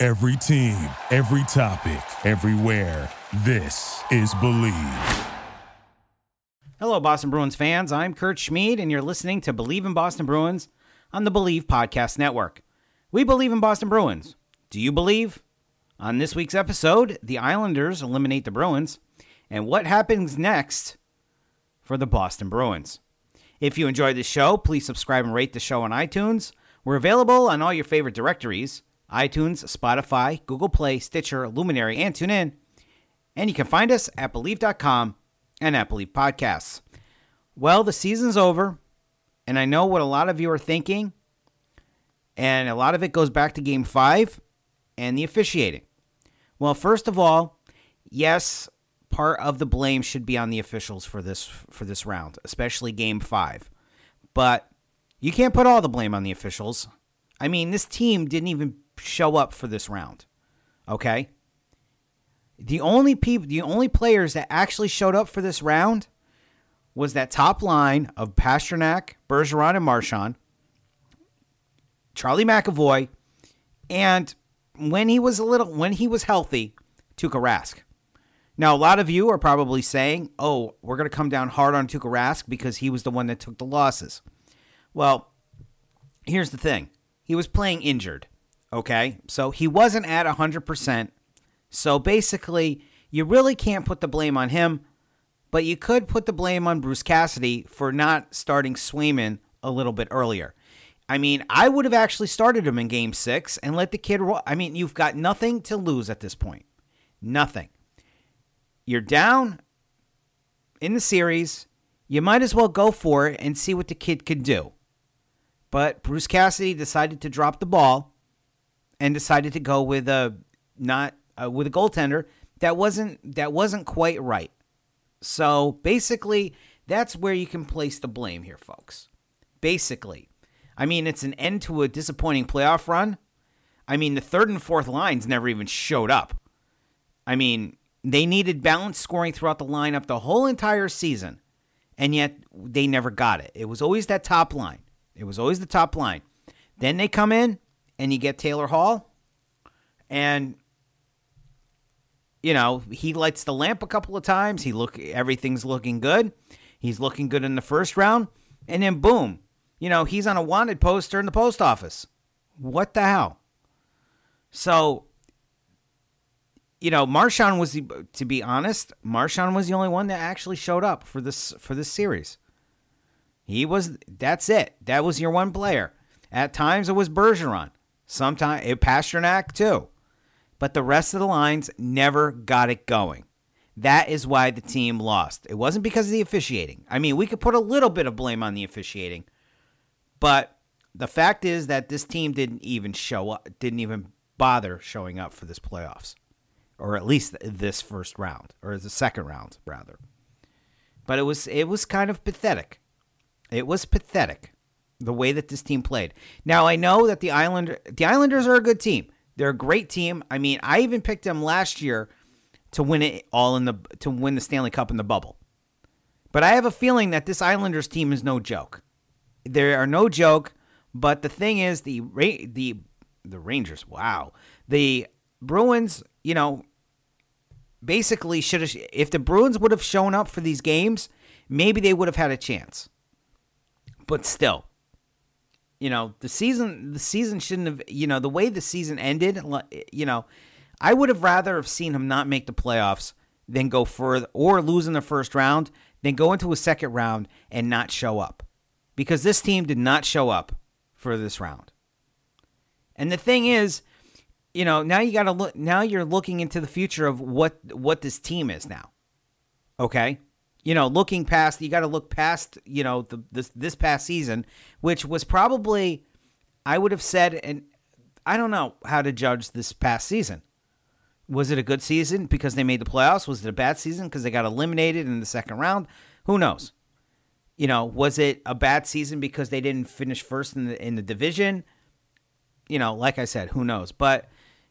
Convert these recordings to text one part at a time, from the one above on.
Every team, every topic, everywhere. This is Believe. Hello, Boston Bruins fans. I'm Kurt Schmid, and you're listening to Believe in Boston Bruins on the Believe Podcast Network. We believe in Boston Bruins. Do you believe? On this week's episode, the Islanders eliminate the Bruins, and what happens next for the Boston Bruins. If you enjoyed the show, please subscribe and rate the show on iTunes. We're available on all your favorite directories iTunes, Spotify, Google Play, Stitcher, Luminary, and TuneIn. And you can find us at Believe.com and at Believe Podcasts. Well, the season's over, and I know what a lot of you are thinking, and a lot of it goes back to Game 5 and the officiating. Well, first of all, yes, part of the blame should be on the officials for this for this round, especially game 5. But you can't put all the blame on the officials. I mean, this team didn't even show up for this round. Okay? The only people the only players that actually showed up for this round was that top line of Pastrnak, Bergeron, and Marchand, Charlie McAvoy, and when he was a little when he was healthy, Tuukka Rask. Now, a lot of you are probably saying, "Oh, we're going to come down hard on Tuukka Rask because he was the one that took the losses." Well, here's the thing: he was playing injured. Okay, so he wasn't at hundred percent. So basically, you really can't put the blame on him, but you could put the blame on Bruce Cassidy for not starting Swayman a little bit earlier. I mean, I would have actually started him in game six and let the kid roll. I mean, you've got nothing to lose at this point. Nothing. You're down in the series. You might as well go for it and see what the kid could do. But Bruce Cassidy decided to drop the ball and decided to go with a not uh, with a goaltender that wasn't that wasn't quite right. So basically, that's where you can place the blame here, folks. Basically, I mean, it's an end to a disappointing playoff run. I mean, the third and fourth lines never even showed up. I mean, they needed balanced scoring throughout the lineup the whole entire season, and yet they never got it. It was always that top line. It was always the top line. Then they come in and you get Taylor Hall, and you know he lights the lamp a couple of times. He look everything's looking good. He's looking good in the first round, and then boom, you know he's on a wanted poster in the post office. What the hell? So, you know, Marchand was the, to be honest, Marchand was the only one that actually showed up for this for this series. He was that's it. That was your one player. At times it was Bergeron. Sometimes it eh, Pastrnak too. But the rest of the lines never got it going. That is why the team lost. It wasn't because of the officiating. I mean, we could put a little bit of blame on the officiating, but the fact is that this team didn't even show up, didn't even bother showing up for this playoffs, or at least this first round, or the second round rather. But it was it was kind of pathetic. It was pathetic the way that this team played. Now I know that the Islander the Islanders are a good team. They're a great team. I mean, I even picked them last year to win it all in the to win the Stanley Cup in the bubble. But I have a feeling that this Islanders team is no joke. They are no joke. But the thing is, the the the Rangers, wow, the Bruins, you know, basically should have. If the Bruins would have shown up for these games, maybe they would have had a chance. But still, you know, the season the season shouldn't have. You know, the way the season ended, you know, I would have rather have seen him not make the playoffs than go further or lose in the first round than go into a second round and not show up. Because this team did not show up for this round. And the thing is, you know, now you got to look now you're looking into the future of what what this team is now. Okay? You know, looking past you got to look past, you know, the this this past season, which was probably I would have said and I don't know how to judge this past season. Was it a good season because they made the playoffs? Was it a bad season because they got eliminated in the second round? Who knows? You know, was it a bad season because they didn't finish first in the in the division? You know, like I said, who knows? But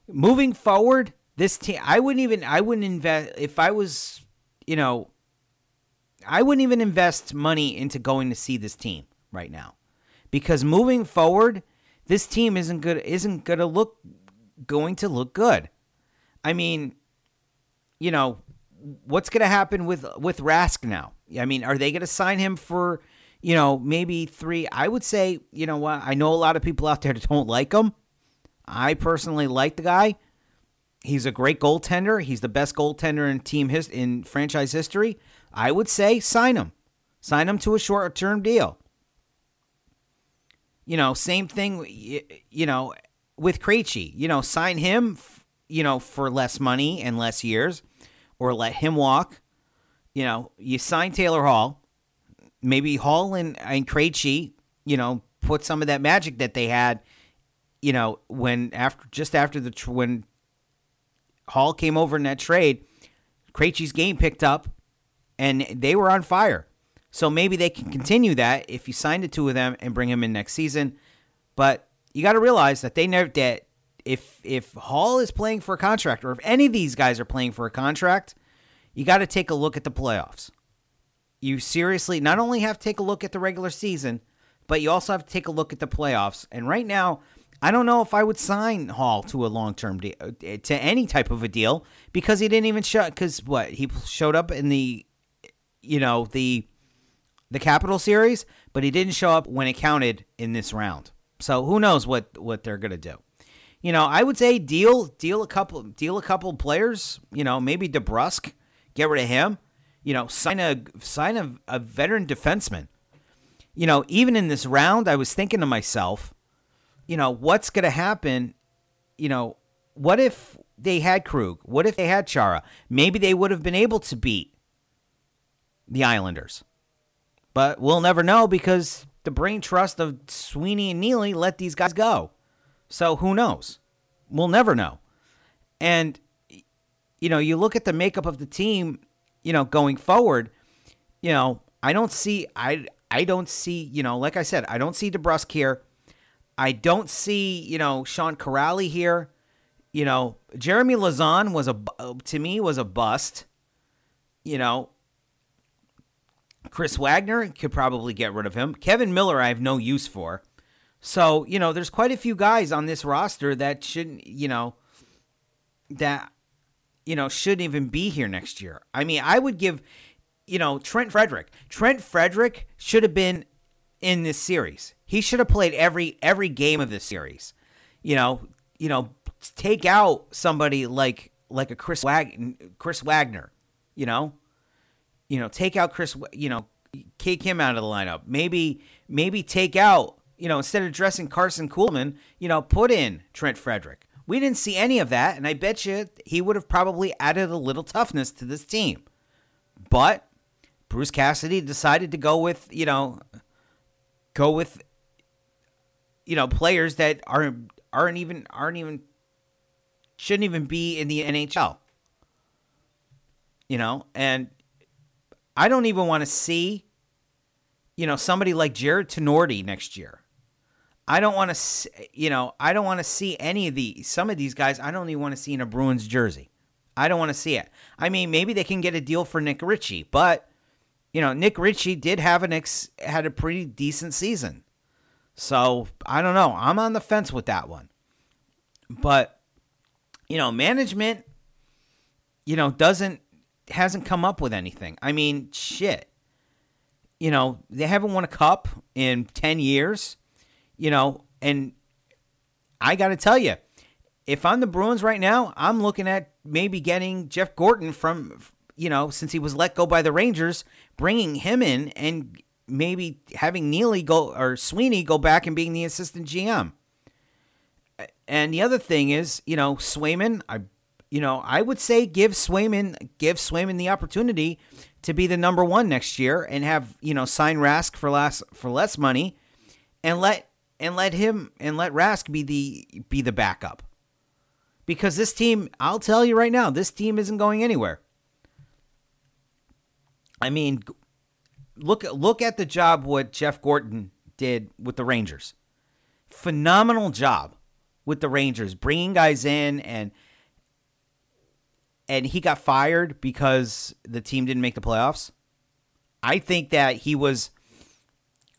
moving forward, this team I wouldn't even I wouldn't invest if I was, you know, I wouldn't even invest money into going to see this team right now. Because moving forward, this team isn't good isn't going to look going to look good. I mean, you know, what's going to happen with with Rask now? I mean, are they going to sign him for, you know, maybe 3? I would say, you know what? I know a lot of people out there that don't like him. I personally like the guy. He's a great goaltender. He's the best goaltender in team his in franchise history. I would say sign him. Sign him to a short-term deal. You know, same thing you know with Krejci. You know, sign him you know, for less money and less years, or let him walk. You know, you sign Taylor Hall, maybe Hall and, and Krejci, you know, put some of that magic that they had, you know, when after just after the when Hall came over in that trade, Krejci's game picked up, and they were on fire. So maybe they can continue that if you sign the two of them and bring them in next season. But you got to realize that they never that if if Hall is playing for a contract, or if any of these guys are playing for a contract, you got to take a look at the playoffs. You seriously not only have to take a look at the regular season, but you also have to take a look at the playoffs. And right now, I don't know if I would sign Hall to a long term deal, to any type of a deal, because he didn't even show. Because what he showed up in the, you know the, the Capital Series, but he didn't show up when it counted in this round. So who knows what what they're gonna do you know, I would say deal deal a couple deal a couple players. You know, maybe DeBrusk, get rid of him. You know, sign a sign a, a veteran defenseman. You know, even in this round, I was thinking to myself, you know, what's to happen? You know, what if they had Krug? What if they had Chara? Maybe they would have been able to beat the Islanders. But we'll never know because the brain trust of Sweeney and Neely let these guys go. So who knows? We'll never know. And you know, you look at the makeup of the team, you know, going forward, you know, I don't see I I don't see, you know, like I said, I don't see DeBrusk here. I don't see, you know, Sean Kuraly here. You know, Jeremy Lauzon was a to me was a bust. You know, Chris Wagner could probably get rid of him. Kevan Miller, I have no use for. So, you know, there's quite a few guys on this roster that shouldn't, you know, that, you know, shouldn't even be here next year. I mean, I would give, you know, Trent Frederic. Trent Frederic should have been in this series. He should have played every every game of this series. You know, you know, take out somebody like like a Chris Wag Chris Wagner, you know? You know, take out Chris, you know, kick him out of the lineup. Maybe maybe take out you know, instead of dressing Carson Kuhlman, you know, put in Trent Frederic. We didn't see any of that, and I bet you he would have probably added a little toughness to this team. But Bruce Cassidy decided to go with, you know, go with you know, players that aren't aren't even aren't even shouldn't even be in the NHL. You know, and I don't even want to see you know somebody like Jared Tinordi next year. I don't want to, you know, I don't want to see any of the some of these guys. I don't even want to see in a Bruins jersey. I don't want to see it. I mean, maybe they can get a deal for Nick Ritchie, but you know, Nick Ritchie did have an ex had a pretty decent season. So I don't know. I'm on the fence with that one. But you know, management, you know, doesn't hasn't come up with anything. I mean, shit. You know, they haven't won a cup in ten years you know, and I got to tell you, if I'm the Bruins right now, I'm looking at maybe getting Jeff Gorton from, you know, since he was let go by the Rangers, bringing him in and maybe having Neely go or Sweeney go back and being the assistant GM. And the other thing is, you know, Swayman, I, you know, I would say give Swayman, give Swayman the opportunity to be the number one next year and have, you know, sign Rask for less for less money and let and let him and let Rask be the be the backup. Because this team, I'll tell you right now, this team isn't going anywhere. I mean, look look at the job what Jeff Gorton did with the Rangers. Phenomenal job with the Rangers, bringing guys in and and he got fired because the team didn't make the playoffs. I think that he was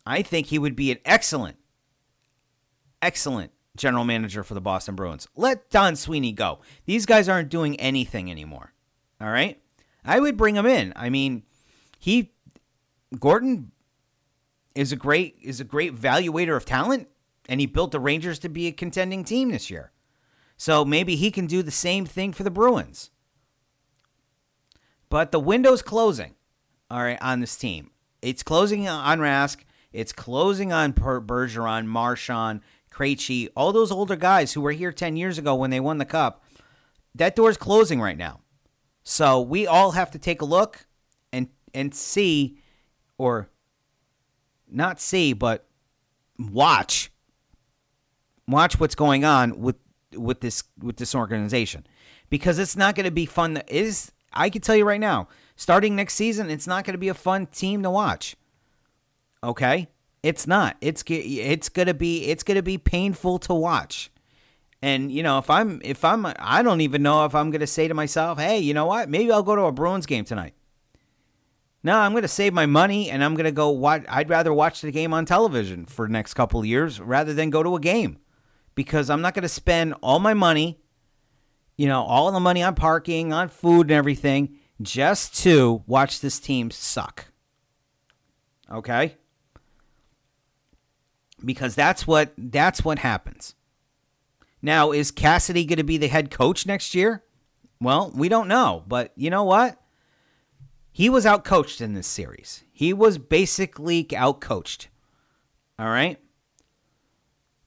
I think he would be an excellent excellent general manager for the Boston Bruins. Let Don Sweeney go. These guys aren't doing anything anymore. All right? I would bring him in. I mean, he Gordon is a great is a great valuator of talent and he built the Rangers to be a contending team this year. So maybe he can do the same thing for the Bruins. But the window's closing, all right, on this team. It's closing on Rask. It's closing on Bergeron, Marchand, Krejci, all those older guys who were here 10 years ago when they won the cup. That door's closing right now. So we all have to take a look and and see or not see but watch watch what's going on with with this with this organization because it's not going to be fun it is I can tell you right now starting next season it's not going to be a fun team to watch. Okay? It's not. It's it's going to be it's going to be painful to watch. And you know if I'm if I'm I don't even know if I'm going to say to myself hey you know what? Maybe I'll go to a Bruins game tonight. No, I'm going to save my money and I'm going to go watch. I'd rather watch the game on television for the next couple years rather than go to a game. Because I'm not going to spend all my money, you know, all the money on parking, on food and everything just to watch this team suck. Okay? Because that's what that's what happens. Now, is Cassidy going to be the head coach next year? Well, we don't know, but you know what? He was outcoached in this series. He was basically outcoached. All right?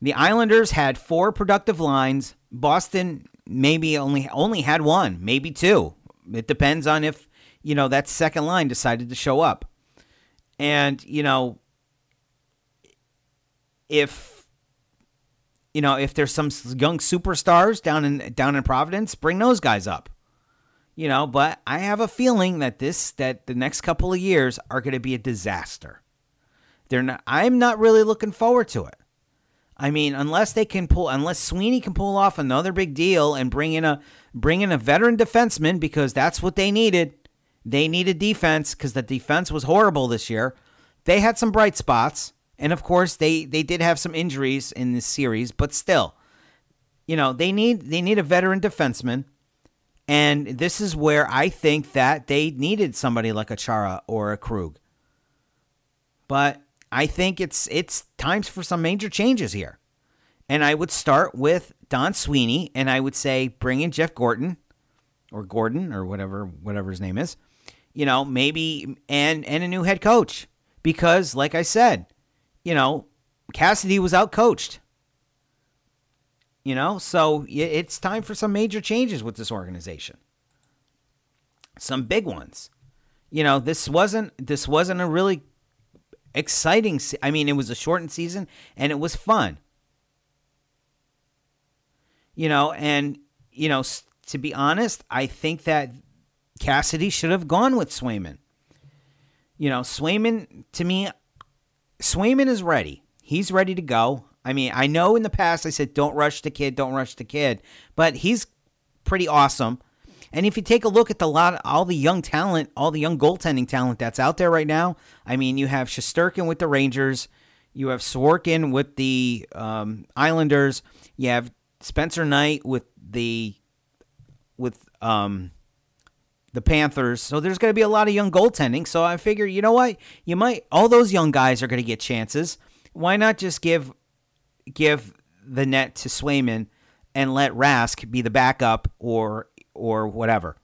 The Islanders had four productive lines. Boston maybe only only had one, maybe two. It depends on if, you know, that second line decided to show up. And, you know, if you know, if there's some young superstars down in down in Providence, bring those guys up you know, but I have a feeling that this that the next couple of years are going to be a disaster. They're not I'm not really looking forward to it. I mean, unless they can pull unless Sweeney can pull off another big deal and bring in a bring in a veteran defenseman because that's what they needed. They needed defense cuz the defense was horrible this year. They had some bright spots, and of course they they did have some injuries in this series, but still, you know, they need they need a veteran defenseman and this is where I think that they needed somebody like a Chara or a Krug. But I think it's it's times for some major changes here. And I would start with Don Sweeney and I would say bring in Jeff Gorton or Gordon or whatever whatever his name is. You know, maybe and and a new head coach because like I said, you know, Cassidy was out coached. You know, so it's time for some major changes with this organization. Some big ones. You know, this wasn't this wasn't a really exciting se- I mean, it was a shortened season and it was fun. You know, and you know, to be honest, I think that Cassidy should have gone with Swayman. You know, Swayman to me Swayman is ready. He's ready to go. I mean, I know in the past I said don't rush the kid, don't rush the kid, but he's pretty awesome. And if you take a look at the lot, all the young talent, all the young goaltending talent that's out there right now, I mean, you have Shesterkin with the Rangers, you have Sorokin with the um, Islanders, you have Spencer Knight with the with um, the Panthers. So there's going to be a lot of young goaltending. So I figure, you know what, you might all those young guys are going to get chances. Why not just give give the net to Swayman and let Rask be the backup or or whatever.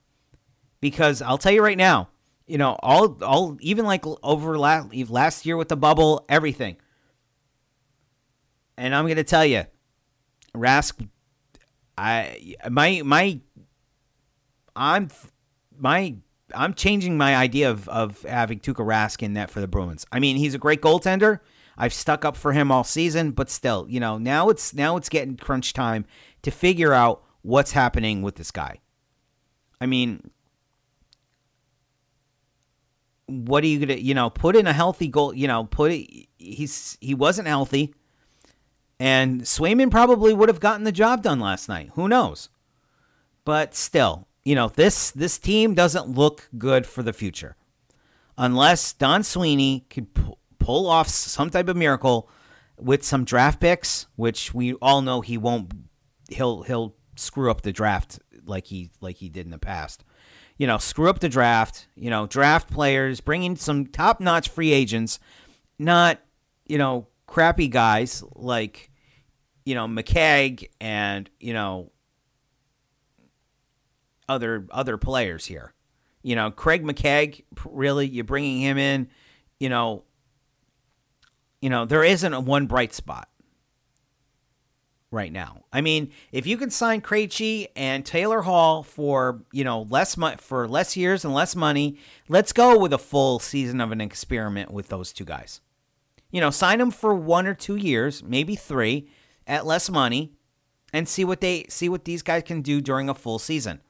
Because I'll tell you right now, you know, all all even like over last, last year with the bubble, everything. And I'm going to tell you, Rask I my my I'm my I'm changing my idea of, of having Tuukka Rask in net for the Bruins. I mean, he's a great goaltender. I've stuck up for him all season, but still, you know, now it's now it's getting crunch time to figure out what's happening with this guy. I mean, what are you gonna, you know, put in a healthy goal, you know, put it, he's he wasn't healthy, and Swayman probably would have gotten the job done last night. Who knows? But still, you know, this this team doesn't look good for the future unless Don Sweeney can pull off some type of miracle with some draft picks, which we all know he won't. He'll he'll screw up the draft like he like he did in the past. You know, screw up the draft. You know, draft players, bring in some top notch free agents, not you know crappy guys like you know McKegg and you know other other players here. You know, Craig McKegg, really, you're bringing him in. You know, you know there isn't a one bright spot right now. I mean, if you can sign Krejci and Taylor Hall for you know less mo- for less years and less money, let's go with a full season of an experiment with those two guys. You know, sign them for one or two years, maybe three, at less money, and see what they see what these guys can do during a full season.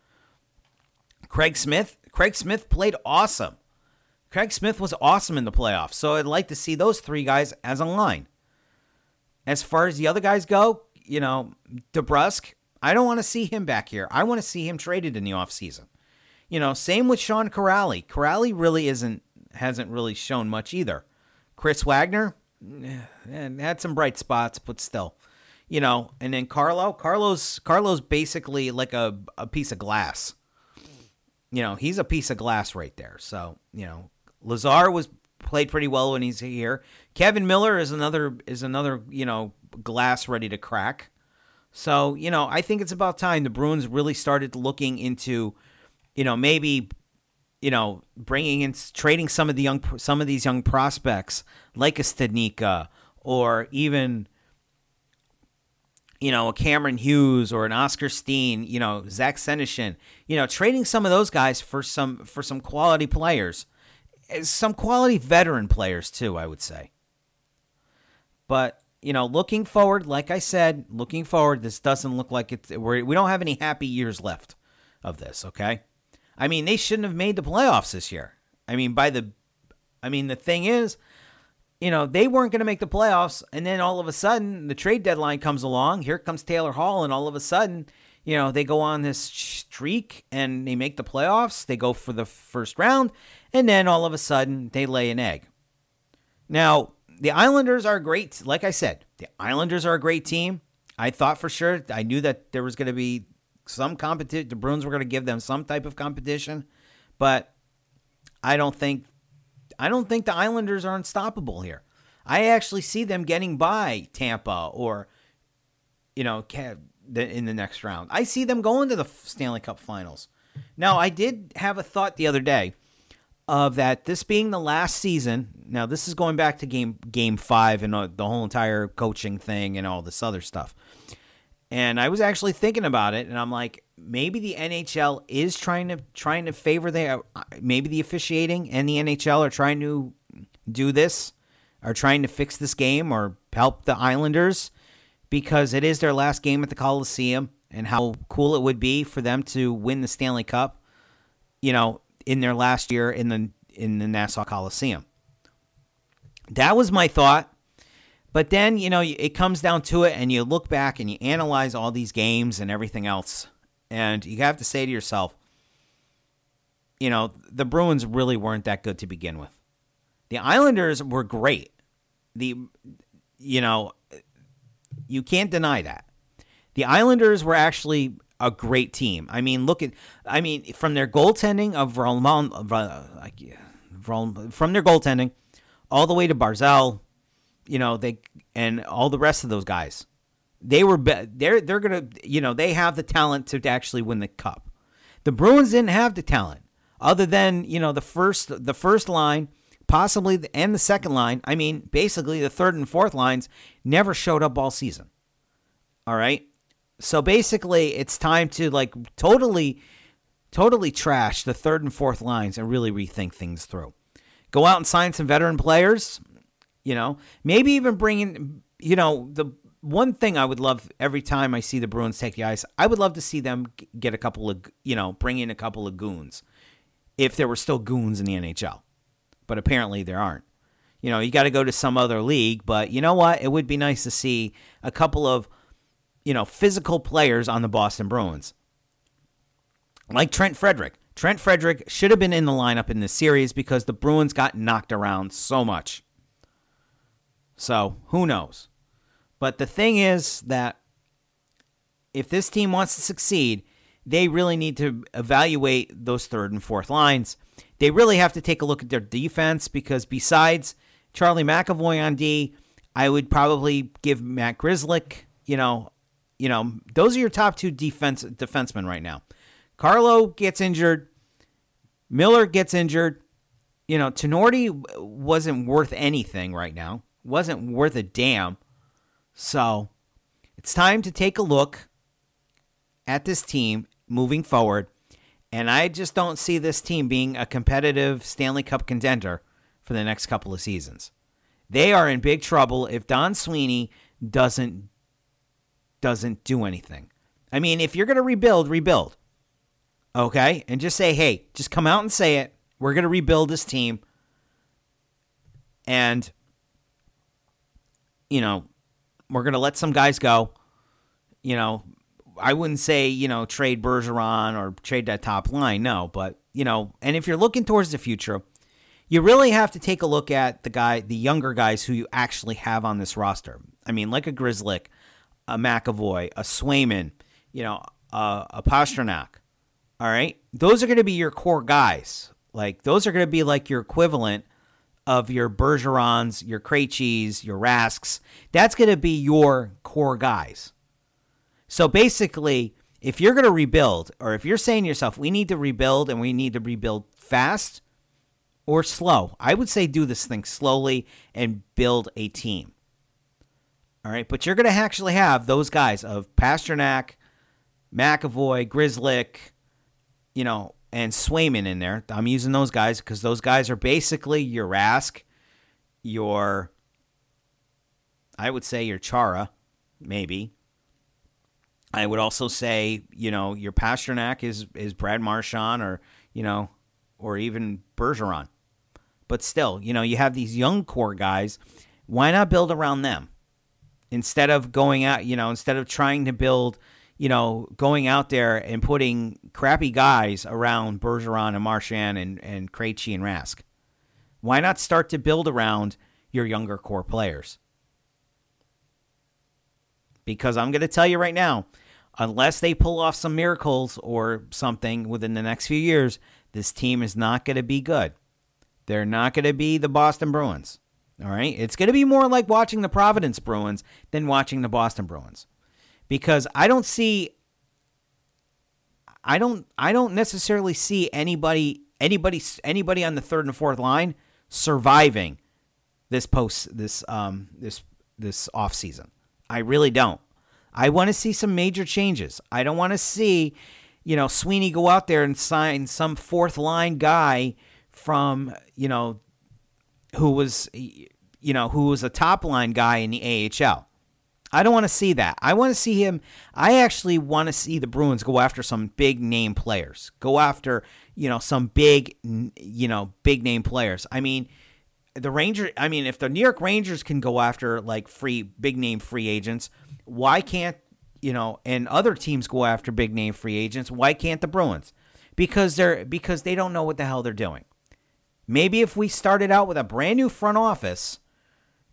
Craig Smith, Craig Smith played awesome. Craig Smith was awesome in the playoffs, so I'd like to see those three guys as a line. As far as the other guys go, you know, DeBrusk, I don't want to see him back here. I want to see him traded in the offseason. You know, same with Sean Kuraly. Kuraly really isn't hasn't really shown much either. Chris Wagner eh, had some bright spots, but still, you know. And then Carlo, Carlos, Carlos basically like a a piece of glass you know, he's a piece of glass right there. So, you know, Lazar was played pretty well when he's here. Kevan Miller is another is another, you know, glass ready to crack. So, you know, I think it's about time the Bruins really started looking into, you know, maybe you know, bringing in trading some of the young some of these young prospects like a Studnicka or even you know, a Cameron Hughes or an Oskar Steen, you know, Zach Senyshyn, you know, trading some of those guys for some for some quality players, eh, some quality veteran players too, I would say. But you know, looking forward, like I said, looking forward, this doesn't look like it's we're, we don't have any happy years left of this. Okay, I mean, they shouldn't have made the playoffs this year. I mean, by the, I mean, the thing is, you know, they weren't going to make the playoffs. And then all of a sudden, the trade deadline comes along. Here comes Taylor Hall. And all of a sudden, you know, they go on this streak and they make the playoffs. They go for the first round. And then all of a sudden, they lay an egg. Now, the Islanders are great. Like I said, the Islanders are a great team. I thought for sure, I knew that there was going to be some competition. The Bruins were going to give them some type of competition. But I don't think I don't think the Islanders are unstoppable here. I actually see them getting by Tampa or, you know, in the next round. I see them going to the Stanley Cup Finals. Now, I did have a thought the other day of that this being the last season. Now, this is going back to game game five and uh, the whole entire coaching thing and all this other stuff. And I was actually thinking about it, and I'm like, maybe the NHL is trying to trying to favor the maybe the officiating and the NHL are trying to do this, are trying to fix this game or help the Islanders because it is their last game at the Coliseum, and how cool it would be for them to win the Stanley Cup, you know, in their last year in the in the Nassau Coliseum. That was my thought. But then, you know, it comes down to it, and you look back and you analyze all these games and everything else. And you have to say to yourself, you know, the Bruins really weren't that good to begin with. The Islanders were great. The, you know, you can't deny that. The Islanders were actually a great team. I mean, look at, I mean, from their goaltending of Vrolman, uh, from their goaltending all the way to Barzal, you know, they and all the rest of those guys. They were they're they're gonna you know they have the talent to actually win the cup. The Bruins didn't have the talent other than you know the first the first line possibly and the second line. I mean, basically the third and fourth lines never showed up all season. All right, so basically it's time to like totally totally trash the third and fourth lines and really rethink things through. Go out and sign some veteran players You know, maybe even bring in. you know, the one thing I would love every time I see the Bruins take the ice, I would love to see them get a couple of, you know, bring in a couple of goons if there were still goons in the NHL. But apparently there aren't. You know, you got to go to some other league, but you know what? It would be nice to see a couple of, you know, physical players on the Boston Bruins. Like Trent Frederic. Trent Frederic should have been in the lineup in this series because the Bruins got knocked around so much. So, who knows? But the thing is that if this team wants to succeed, they really need to evaluate those third and fourth lines. They really have to take a look at their defense because besides Charlie McAvoy on D, I would probably give Matt Grzelcyk, you know, you know, those are your top two defense defensemen right now. Carlo gets injured, Miller gets injured. You know, Tinordi wasn't worth anything right now. Wasn't worth a damn. So, it's time to take a look at this team moving forward. And I just don't see this team being a competitive Stanley Cup contender for the next couple of seasons. They are in big trouble if Don Sweeney doesn't doesn't do anything. I mean, if you're going to rebuild, rebuild. Okay? And just say, "Hey, just come out and say it. We're going to rebuild this team." And you know, we're going to let some guys go. You know, I wouldn't say, you know, trade Bergeron or trade that top line. No, but, you know, and if you're looking towards the future, you really have to take a look at the guy, the younger guys who you actually have on this roster. I mean, like a Grzelcyk, a McAvoy, a Swayman, you know, a, a Pastrnak. All right. Those are going to be your core guys. Like, those are going to be like your equivalent of your Bergerons, your Krejcis, your Rasks. That's going to be your core guys. So basically, if you're going to rebuild, or if you're saying to yourself, we need to rebuild and we need to rebuild fast or slow, I would say do this thing slowly and build a team. All right, but you're going to actually have those guys of Pastrnak, McAvoy, Grzelcyk, you know, and Swayman in there. I'm using those guys because those guys are basically your Rask, your, I would say your Chara, maybe, I would also say, you know, your Pastrnak is is Brad Marchand or, you know, or even Bergeron. But still, you know, you have these young core guys. Why not build around them? Instead of going out, you know, instead of trying to build, you know, going out there and putting crappy guys around Bergeron and Marchand and, and Krejci and Rask. Why not start to build around your younger core players? Because I'm going to tell you right now, unless they pull off some miracles or something within the next few years, this team is not going to be good. They're not going to be the Boston Bruins. All right? It's going to be more like watching the Providence Bruins than watching the Boston Bruins. Because I don't see I don't I don't necessarily see anybody anybody anybody on the third and fourth line surviving this post this um this this off season. I really don't. I want to see some major changes. I don't want to see, you know, Sweeney go out there and sign some fourth line guy from, you know, who was, you know, who was a top line guy in the AHL. I don't want to see that. I want to see him. I actually want to see the Bruins go after some big name players. Go after, you know, some big, you know, big name players. I mean, the Ranger. I mean, if the New York Rangers can go after like free big name free agents, why can't you know? And other teams go after big name free agents. Why can't the Bruins? Because they're because they don't know what the hell they're doing. Maybe if we started out with a brand new front office,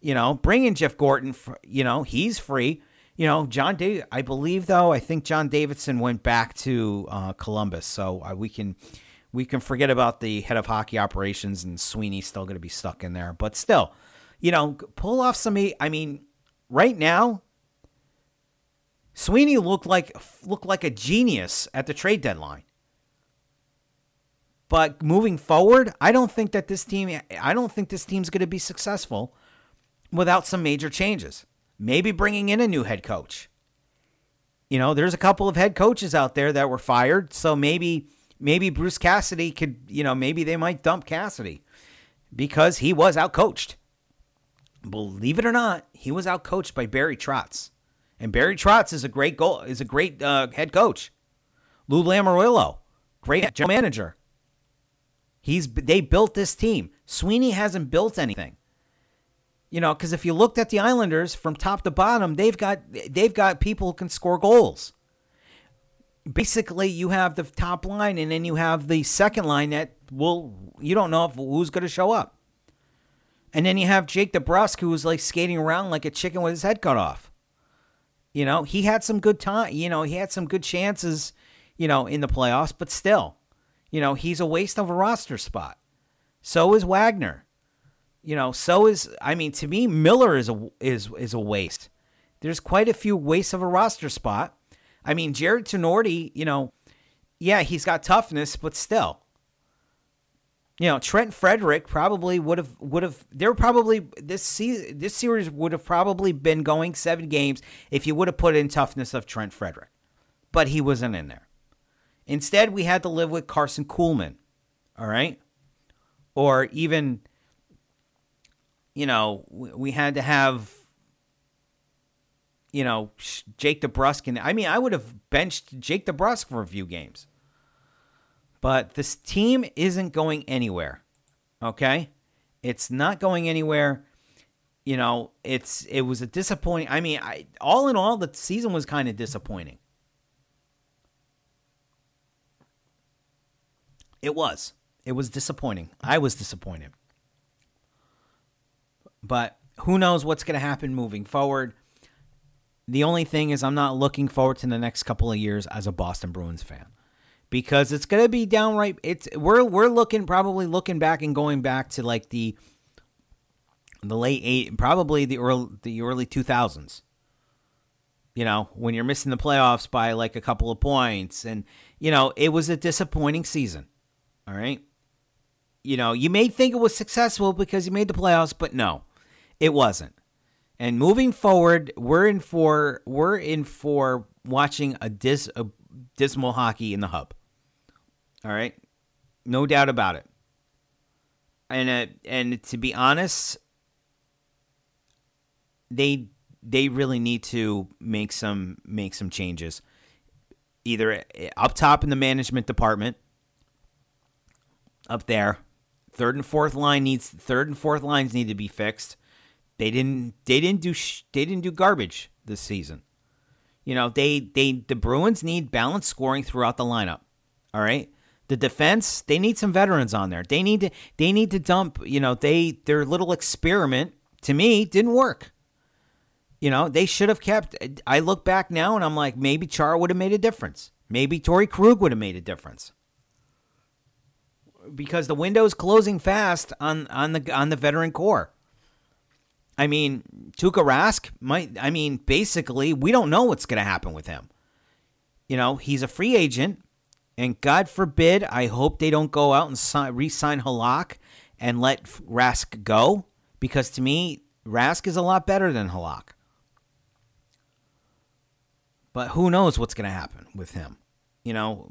you know, bring in Jeff Gorton. You know, he's free. You know, John David. I believe though, I think John Davidson went back to uh, Columbus, so uh, we can we can forget about the head of hockey operations and Sweeney's still going to be stuck in there. But still, you know, pull off some. I mean, right now, Sweeney looked like looked like a genius at the trade deadline. But moving forward, I don't think that this team. I don't think this team's going to be successful without some major changes. Maybe bringing in a new head coach. You know, there's a couple of head coaches out there that were fired, so maybe maybe Bruce Cassidy could, you know, maybe they might dump Cassidy because he was outcoached. believe it or not, he was outcoached by Barry Trotz. And Barry Trotz is a great goal is a great uh, head coach. Lou Lamoriello, great general manager. He's they built this team. Sweeney hasn't built anything. You know, because if you looked at the Islanders from top to bottom, they've got they've got people who can score goals. Basically, you have the top line, and then you have the second line that will you don't know if who's going to show up. And then you have Jake DeBrusk, who was like skating around like a chicken with his head cut off. You know, he had some good time. You know, he had some good chances. You know, in the playoffs, but still, you know, he's a waste of a roster spot. So is Wagner. You know, so is I mean, to me, Miller is a is is a waste. There's quite a few wastes of a roster spot. I mean, Jared Tinordi, you know, yeah, he's got toughness, but still, you know, Trent Frederic probably would have would have there probably this season, this series would have probably been going seven games if you would have put in toughness of Trent Frederic. but he wasn't in there. Instead, we had to live with Carson Kuhlman, all right, or even, you know, we had to have, you know, Jake DeBrusk. And I mean, I would have benched Jake DeBrusk for a few games. But this team isn't going anywhere. Okay? It's not going anywhere. You know, it's it was a disappointing. I mean, I all in all the season was kind of disappointing. It was. It was disappointing. I was disappointed. But who knows what's going to happen moving forward. The only thing is I'm not looking forward to the next couple of years as a Boston Bruins fan because it's going to be downright it's we're we're looking probably looking back and going back to like the the late 8 probably the early the early 2000s you know when you're missing the playoffs by like a couple of points and you know it was a disappointing season all right? You know you may think it was successful because you made the playoffs but no it wasn't. And moving forward we're in for we're in for watching a dis a dismal hockey in the hub. All right, no doubt about it. And uh, and to be honest, they they really need to make some make some changes, either up top in the management department, up there, third and fourth line needs third and fourth lines need to be fixed. They didn't they didn't do sh- they didn't do garbage this season. You know they they the Bruins need balanced scoring throughout the lineup. All right, the defense, they need some veterans on there. They need to they need to dump, you know, they their little experiment to me didn't work. You know, they should have kept I look back now and I'm like maybe Char would have made a difference. Maybe Torey Krug would have made a difference. Because the window is closing fast on on the on the veteran core. I mean, Tuukka Rask might I mean, basically, we don't know what's going to happen with him. You know, he's a free agent. And God forbid, I hope they don't go out and sign, re-sign Halak and let Rask go, because to me, Rask is a lot better than Halak. But who knows what's going to happen with him? You know,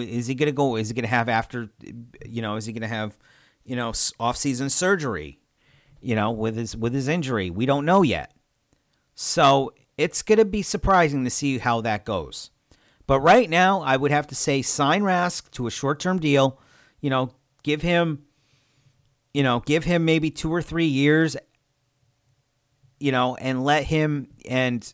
is he going to go? Is he going to have after? You know, is he going to have, you know, off-season surgery? You know, with his with his injury, we don't know yet. So it's going to be surprising to see how that goes. But right now, I would have to say sign Rask to a short term deal. You know, give him, you know, give him maybe two or three years, you know, and let him and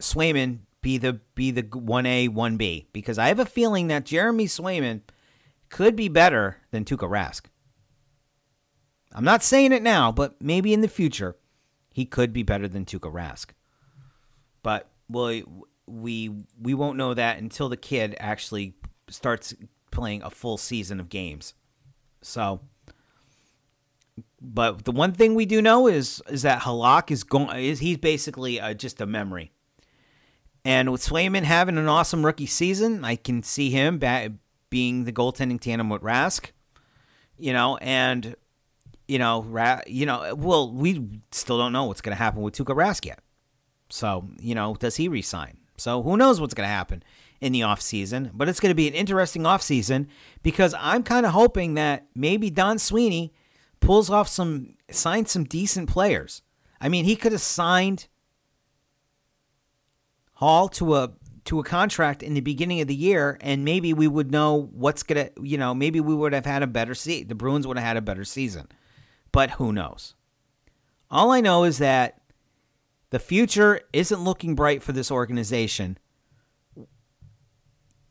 Swayman be the be the one A one B because I have a feeling that Jeremy Swayman could be better than Tuukka Rask. I'm not saying it now, but maybe in the future, he could be better than Tuukka Rask. But well, we we won't know that until the kid actually starts playing a full season of games. So, but the one thing we do know is is that Halak is going is he's basically uh, just a memory. And with Swayman having an awesome rookie season, I can see him being the goaltending tandem with Rask. You know, and you know, Ra- you know, well, we still don't know what's going to happen with Tuukka Rask yet. So, you know, does he resign? So who knows what's going to happen in the offseason. But it's going to be an interesting offseason because I'm kind of hoping that maybe Don Sweeney pulls off some, signs some decent players. I mean, he could have signed Hall to a to a contract in the beginning of the year, and maybe we would know what's gonna, you know, maybe we would have had a better seat. The Bruins would have had a better season, but who knows? All I know is that the future isn't looking bright for this organization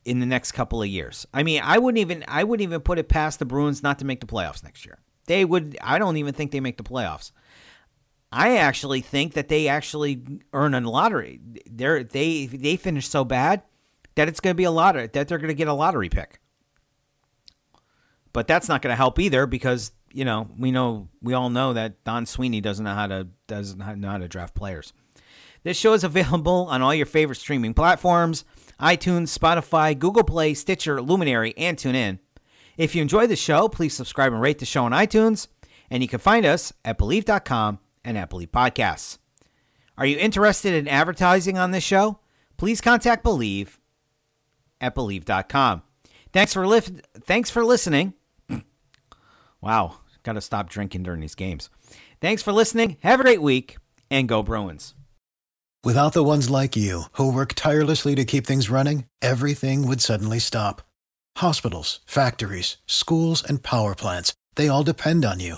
in the next couple of years. I mean, I wouldn't even I wouldn't even put it past the Bruins not to make the playoffs next year. They would I don't even think they make the playoffs. I actually think that they actually earn a lottery. They're they they finish so bad that it's going to be a lottery that they're going to get a lottery pick. But that's not going to help either because you know we know we all know that Don Sweeney doesn't know how to doesn't know how to draft players. This show is available on all your favorite streaming platforms: iTunes, Spotify, Google Play, Stitcher, Luminary, and TuneIn. If you enjoy the show, please subscribe and rate the show on iTunes, and you can find us at Bleav.com and at Podcasts. Are you interested in advertising on this show? Please contact Bleav at Bleav.com. Thanks for li- thanks for listening. wow, got to stop drinking during these games. Thanks for listening. Have a great week and go Bruins. Without the ones like you who work tirelessly to keep things running, everything would suddenly stop. Hospitals, factories, schools, and power plants, they all depend on you.